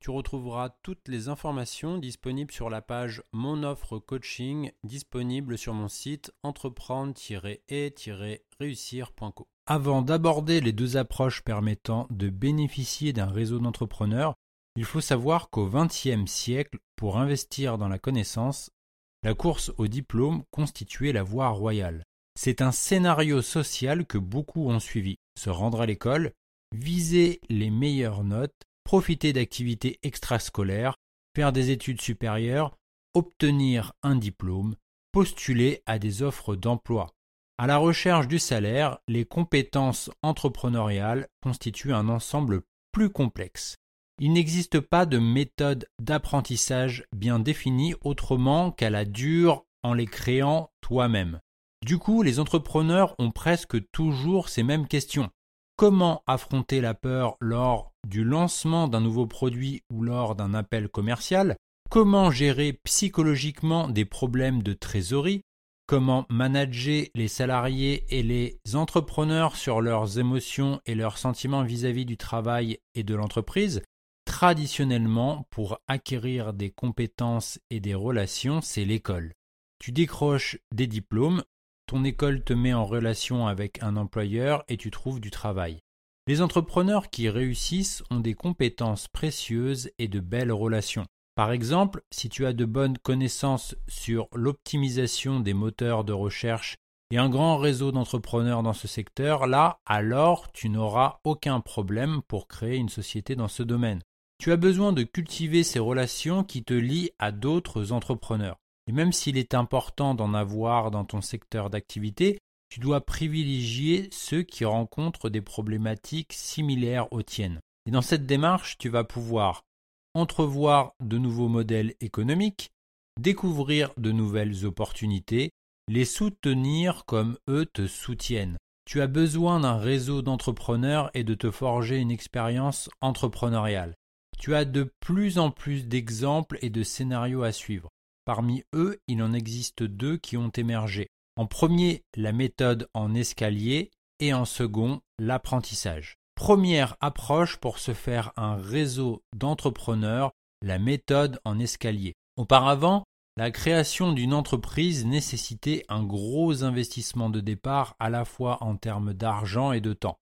Tu retrouveras toutes les informations disponibles sur la page Mon offre coaching disponible sur mon site entreprendre-et-réussir.co. Avant d'aborder les deux approches permettant de bénéficier d'un réseau d'entrepreneurs, il faut savoir qu'au XXe siècle, pour investir dans la connaissance, la course au diplôme constituait la voie royale. C'est un scénario social que beaucoup ont suivi. Se rendre à l'école, viser les meilleures notes, profiter d'activités extrascolaires, faire des études supérieures, obtenir un diplôme, postuler à des offres d'emploi. À la recherche du salaire, les compétences entrepreneuriales constituent un ensemble plus complexe. Il n'existe pas de méthode d'apprentissage bien définie autrement qu'à la dure en les créant toi-même. Du coup, les entrepreneurs ont presque toujours ces mêmes questions. Comment affronter la peur lors du lancement d'un nouveau produit ou lors d'un appel commercial? Comment gérer psychologiquement des problèmes de trésorerie? Comment manager les salariés et les entrepreneurs sur leurs émotions et leurs sentiments vis-à-vis du travail et de l'entreprise? Traditionnellement, pour acquérir des compétences et des relations, c'est l'école. Tu décroches des diplômes, ton école te met en relation avec un employeur et tu trouves du travail. Les entrepreneurs qui réussissent ont des compétences précieuses et de belles relations. Par exemple, si tu as de bonnes connaissances sur l'optimisation des moteurs de recherche et un grand réseau d'entrepreneurs dans ce secteur, là, alors tu n'auras aucun problème pour créer une société dans ce domaine. Tu as besoin de cultiver ces relations qui te lient à d'autres entrepreneurs. Et même s'il est important d'en avoir dans ton secteur d'activité, tu dois privilégier ceux qui rencontrent des problématiques similaires aux tiennes. Et dans cette démarche, tu vas pouvoir entrevoir de nouveaux modèles économiques, découvrir de nouvelles opportunités, les soutenir comme eux te soutiennent. Tu as besoin d'un réseau d'entrepreneurs et de te forger une expérience entrepreneuriale. Tu as de plus en plus d'exemples et de scénarios à suivre. Parmi eux, il en existe deux qui ont émergé. En premier, la méthode en escalier et en second, l'apprentissage. Première approche pour se faire un réseau d'entrepreneurs, la méthode en escalier. Auparavant, la création d'une entreprise nécessitait un gros investissement de départ à la fois en termes d'argent et de temps.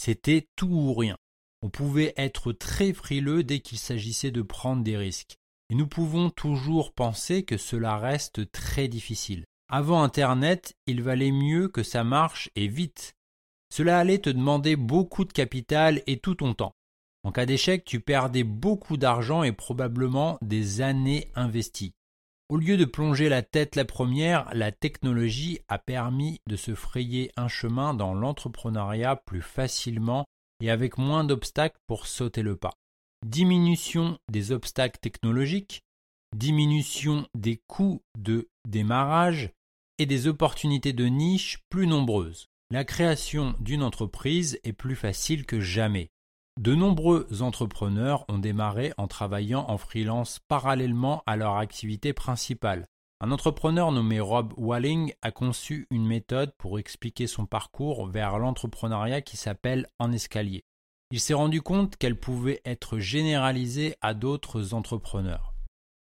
C'était tout ou rien. On pouvait être très frileux dès qu'il s'agissait de prendre des risques. Et nous pouvons toujours penser que cela reste très difficile. Avant Internet, il valait mieux que ça marche et vite cela allait te demander beaucoup de capital et tout ton temps. En cas d'échec, tu perdais beaucoup d'argent et probablement des années investies. Au lieu de plonger la tête la première, la technologie a permis de se frayer un chemin dans l'entrepreneuriat plus facilement et avec moins d'obstacles pour sauter le pas. Diminution des obstacles technologiques, diminution des coûts de démarrage et des opportunités de niche plus nombreuses. La création d'une entreprise est plus facile que jamais. De nombreux entrepreneurs ont démarré en travaillant en freelance parallèlement à leur activité principale. Un entrepreneur nommé Rob Walling a conçu une méthode pour expliquer son parcours vers l'entrepreneuriat qui s'appelle En escalier. Il s'est rendu compte qu'elle pouvait être généralisée à d'autres entrepreneurs.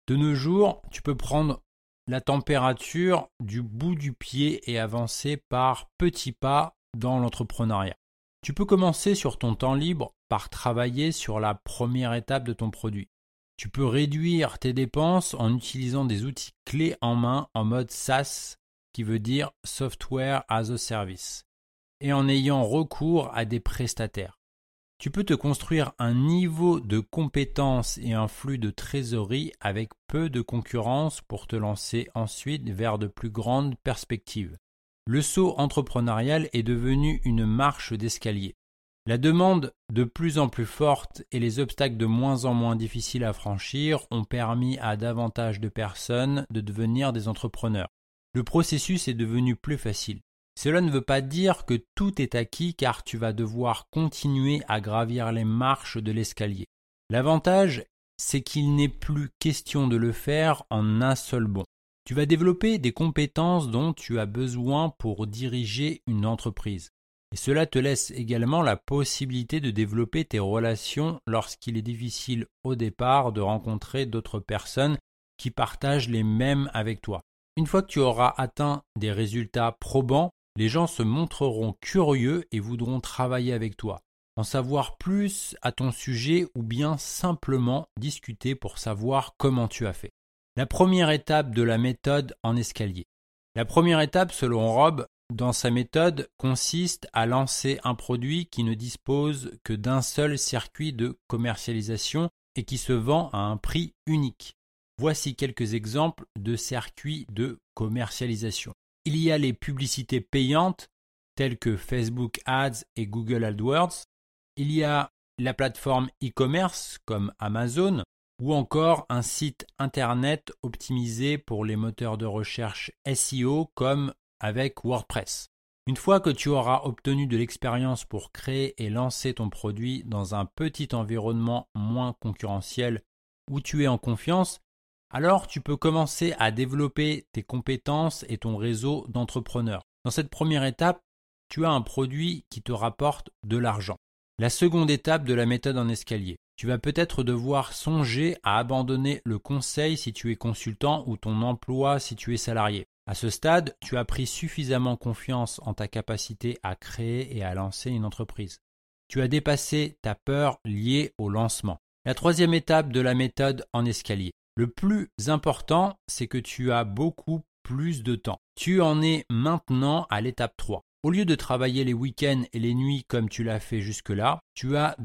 De nos jours, tu peux prendre la température du bout du pied et avancer par petits pas dans l'entrepreneuriat. Tu peux commencer sur ton temps libre par travailler sur la première étape de ton produit. Tu peux réduire tes dépenses en utilisant des outils clés en main en mode SaaS qui veut dire Software as a Service, et en ayant recours à des prestataires. Tu peux te construire un niveau de compétence et un flux de trésorerie avec peu de concurrence pour te lancer ensuite vers de plus grandes perspectives. Le saut entrepreneurial est devenu une marche d'escalier. La demande de plus en plus forte et les obstacles de moins en moins difficiles à franchir ont permis à davantage de personnes de devenir des entrepreneurs. Le processus est devenu plus facile. Cela ne veut pas dire que tout est acquis car tu vas devoir continuer à gravir les marches de l'escalier. L'avantage, c'est qu'il n'est plus question de le faire en un seul bond. Tu vas développer des compétences dont tu as besoin pour diriger une entreprise. Et cela te laisse également la possibilité de développer tes relations lorsqu'il est difficile au départ de rencontrer d'autres personnes qui partagent les mêmes avec toi. Une fois que tu auras atteint des résultats probants, les gens se montreront curieux et voudront travailler avec toi, en savoir plus à ton sujet ou bien simplement discuter pour savoir comment tu as fait. La première étape de la méthode en escalier. La première étape, selon Rob, dans sa méthode, consiste à lancer un produit qui ne dispose que d'un seul circuit de commercialisation et qui se vend à un prix unique. Voici quelques exemples de circuits de commercialisation. Il y a les publicités payantes telles que Facebook Ads et Google AdWords. Il y a la plateforme e-commerce comme Amazon ou encore un site internet optimisé pour les moteurs de recherche SEO comme avec WordPress. Une fois que tu auras obtenu de l'expérience pour créer et lancer ton produit dans un petit environnement moins concurrentiel où tu es en confiance, alors tu peux commencer à développer tes compétences et ton réseau d'entrepreneurs. Dans cette première étape, tu as un produit qui te rapporte de l'argent. La seconde étape de la méthode en escalier. Tu vas peut-être devoir songer à abandonner le conseil si tu es consultant ou ton emploi si tu es salarié. À ce stade, tu as pris suffisamment confiance en ta capacité à créer et à lancer une entreprise. Tu as dépassé ta peur liée au lancement. La troisième étape de la méthode en escalier. Le plus important, c'est que tu as beaucoup plus de temps. Tu en es maintenant à l'étape 3. Au lieu de travailler les week-ends et les nuits comme tu l'as fait jusque-là, tu as,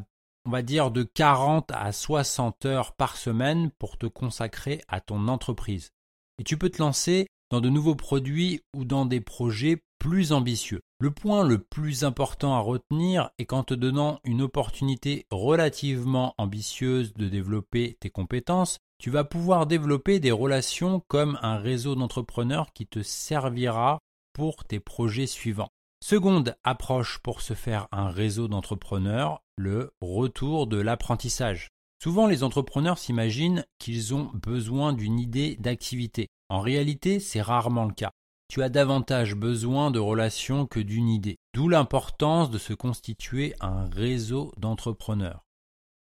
on va dire, de 40 à 60 heures par semaine pour te consacrer à ton entreprise. Et tu peux te lancer dans de nouveaux produits ou dans des projets plus ambitieux. Le point le plus important à retenir est qu'en te donnant une opportunité relativement ambitieuse de développer tes compétences, tu vas pouvoir développer des relations comme un réseau d'entrepreneurs qui te servira pour tes projets suivants. Seconde approche pour se faire un réseau d'entrepreneurs, le retour de l'apprentissage. Souvent les entrepreneurs s'imaginent qu'ils ont besoin d'une idée d'activité. En réalité, c'est rarement le cas. Tu as davantage besoin de relations que d'une idée. D'où l'importance de se constituer un réseau d'entrepreneurs.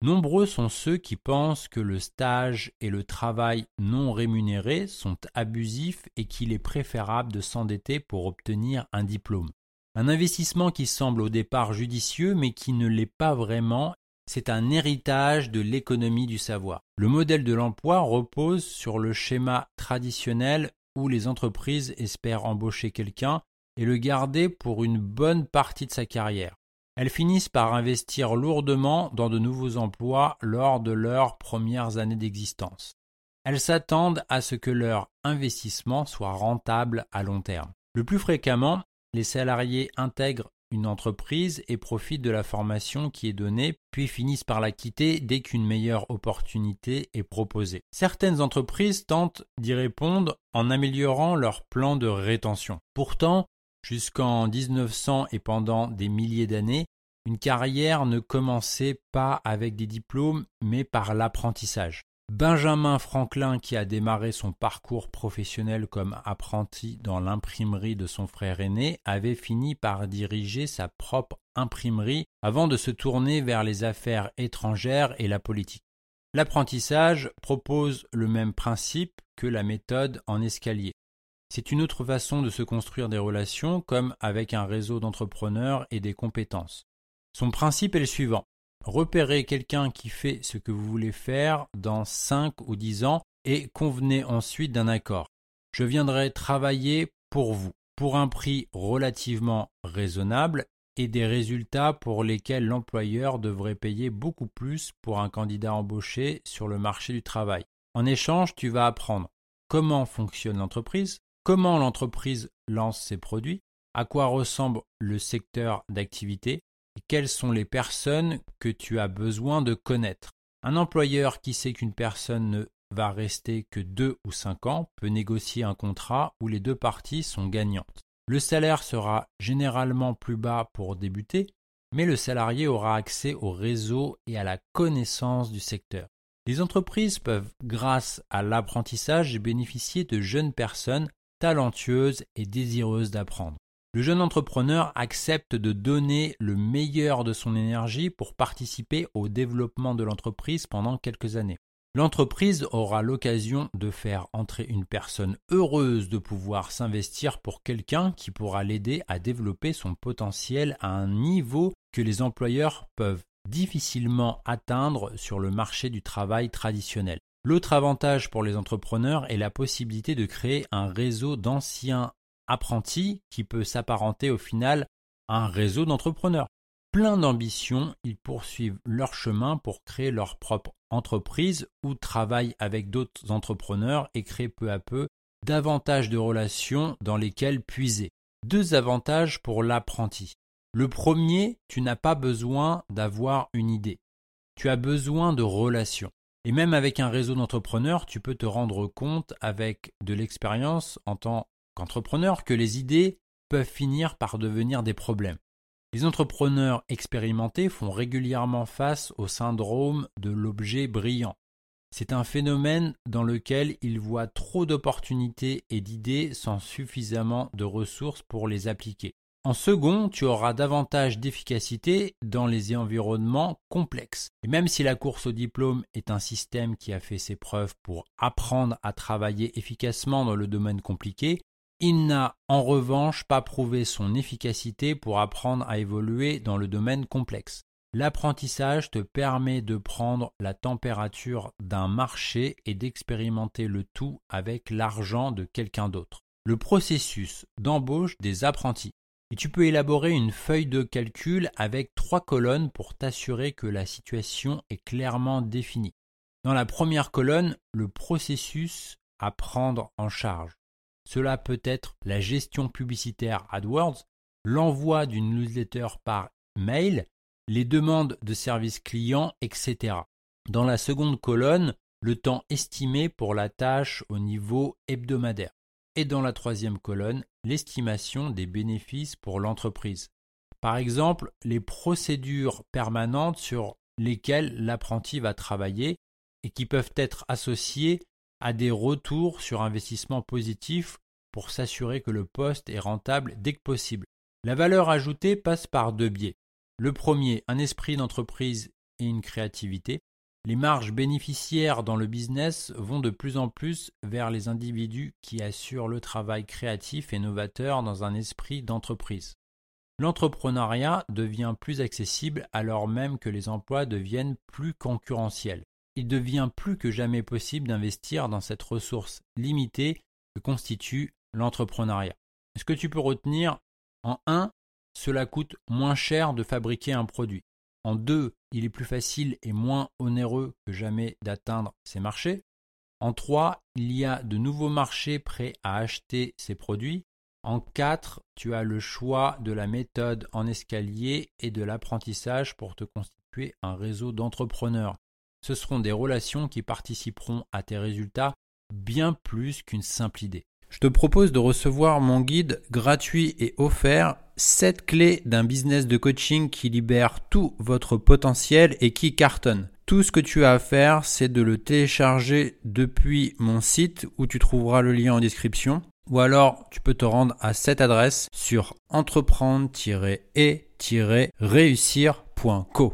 Nombreux sont ceux qui pensent que le stage et le travail non rémunéré sont abusifs et qu'il est préférable de s'endetter pour obtenir un diplôme. Un investissement qui semble au départ judicieux mais qui ne l'est pas vraiment, c'est un héritage de l'économie du savoir. Le modèle de l'emploi repose sur le schéma traditionnel où les entreprises espèrent embaucher quelqu'un et le garder pour une bonne partie de sa carrière elles finissent par investir lourdement dans de nouveaux emplois lors de leurs premières années d'existence. Elles s'attendent à ce que leur investissement soit rentable à long terme. Le plus fréquemment, les salariés intègrent une entreprise et profitent de la formation qui est donnée, puis finissent par la quitter dès qu'une meilleure opportunité est proposée. Certaines entreprises tentent d'y répondre en améliorant leur plan de rétention. Pourtant, Jusqu'en 1900 et pendant des milliers d'années, une carrière ne commençait pas avec des diplômes, mais par l'apprentissage. Benjamin Franklin, qui a démarré son parcours professionnel comme apprenti dans l'imprimerie de son frère aîné, avait fini par diriger sa propre imprimerie avant de se tourner vers les affaires étrangères et la politique. L'apprentissage propose le même principe que la méthode en escalier. C'est une autre façon de se construire des relations comme avec un réseau d'entrepreneurs et des compétences. Son principe est le suivant. Repérez quelqu'un qui fait ce que vous voulez faire dans 5 ou 10 ans et convenez ensuite d'un accord. Je viendrai travailler pour vous, pour un prix relativement raisonnable et des résultats pour lesquels l'employeur devrait payer beaucoup plus pour un candidat embauché sur le marché du travail. En échange, tu vas apprendre comment fonctionne l'entreprise, comment l'entreprise lance ses produits, à quoi ressemble le secteur d'activité quelles sont les personnes que tu as besoin de connaître? Un employeur qui sait qu'une personne ne va rester que deux ou cinq ans peut négocier un contrat où les deux parties sont gagnantes. Le salaire sera généralement plus bas pour débuter, mais le salarié aura accès au réseau et à la connaissance du secteur. Les entreprises peuvent, grâce à l'apprentissage, bénéficier de jeunes personnes talentueuses et désireuses d'apprendre. Le jeune entrepreneur accepte de donner le meilleur de son énergie pour participer au développement de l'entreprise pendant quelques années. L'entreprise aura l'occasion de faire entrer une personne heureuse de pouvoir s'investir pour quelqu'un qui pourra l'aider à développer son potentiel à un niveau que les employeurs peuvent difficilement atteindre sur le marché du travail traditionnel. L'autre avantage pour les entrepreneurs est la possibilité de créer un réseau d'anciens apprentis qui peut s'apparenter au final à un réseau d'entrepreneurs plein d'ambition, ils poursuivent leur chemin pour créer leur propre entreprise ou travaillent avec d'autres entrepreneurs et créent peu à peu davantage de relations dans lesquelles puiser. Deux avantages pour l'apprenti. Le premier, tu n'as pas besoin d'avoir une idée. Tu as besoin de relations. Et même avec un réseau d'entrepreneurs, tu peux te rendre compte avec de l'expérience en tant qu'entrepreneur que les idées peuvent finir par devenir des problèmes. Les entrepreneurs expérimentés font régulièrement face au syndrome de l'objet brillant. C'est un phénomène dans lequel ils voient trop d'opportunités et d'idées sans suffisamment de ressources pour les appliquer. En second, tu auras davantage d'efficacité dans les environnements complexes. Et même si la course au diplôme est un système qui a fait ses preuves pour apprendre à travailler efficacement dans le domaine compliqué, il n'a en revanche pas prouvé son efficacité pour apprendre à évoluer dans le domaine complexe. L'apprentissage te permet de prendre la température d'un marché et d'expérimenter le tout avec l'argent de quelqu'un d'autre. Le processus d'embauche des apprentis. Et tu peux élaborer une feuille de calcul avec trois colonnes pour t'assurer que la situation est clairement définie. Dans la première colonne, le processus à prendre en charge. Cela peut être la gestion publicitaire AdWords, l'envoi d'une newsletter par mail, les demandes de services clients, etc. Dans la seconde colonne, le temps estimé pour la tâche au niveau hebdomadaire. Et dans la troisième colonne, l'estimation des bénéfices pour l'entreprise. Par exemple, les procédures permanentes sur lesquelles l'apprenti va travailler et qui peuvent être associées à des retours sur investissement positif pour s'assurer que le poste est rentable dès que possible. La valeur ajoutée passe par deux biais. Le premier, un esprit d'entreprise et une créativité. Les marges bénéficiaires dans le business vont de plus en plus vers les individus qui assurent le travail créatif et novateur dans un esprit d'entreprise. L'entrepreneuriat devient plus accessible alors même que les emplois deviennent plus concurrentiels il devient plus que jamais possible d'investir dans cette ressource limitée que constitue l'entrepreneuriat. Ce que tu peux retenir en 1, cela coûte moins cher de fabriquer un produit. En 2, il est plus facile et moins onéreux que jamais d'atteindre ces marchés. En 3, il y a de nouveaux marchés prêts à acheter ces produits. En 4, tu as le choix de la méthode en escalier et de l'apprentissage pour te constituer un réseau d'entrepreneurs ce seront des relations qui participeront à tes résultats bien plus qu'une simple idée. Je te propose de recevoir mon guide gratuit et offert 7 clés d'un business de coaching qui libère tout votre potentiel et qui cartonne. Tout ce que tu as à faire, c'est de le télécharger depuis mon site où tu trouveras le lien en description. Ou alors, tu peux te rendre à cette adresse sur entreprendre-et-réussir.co.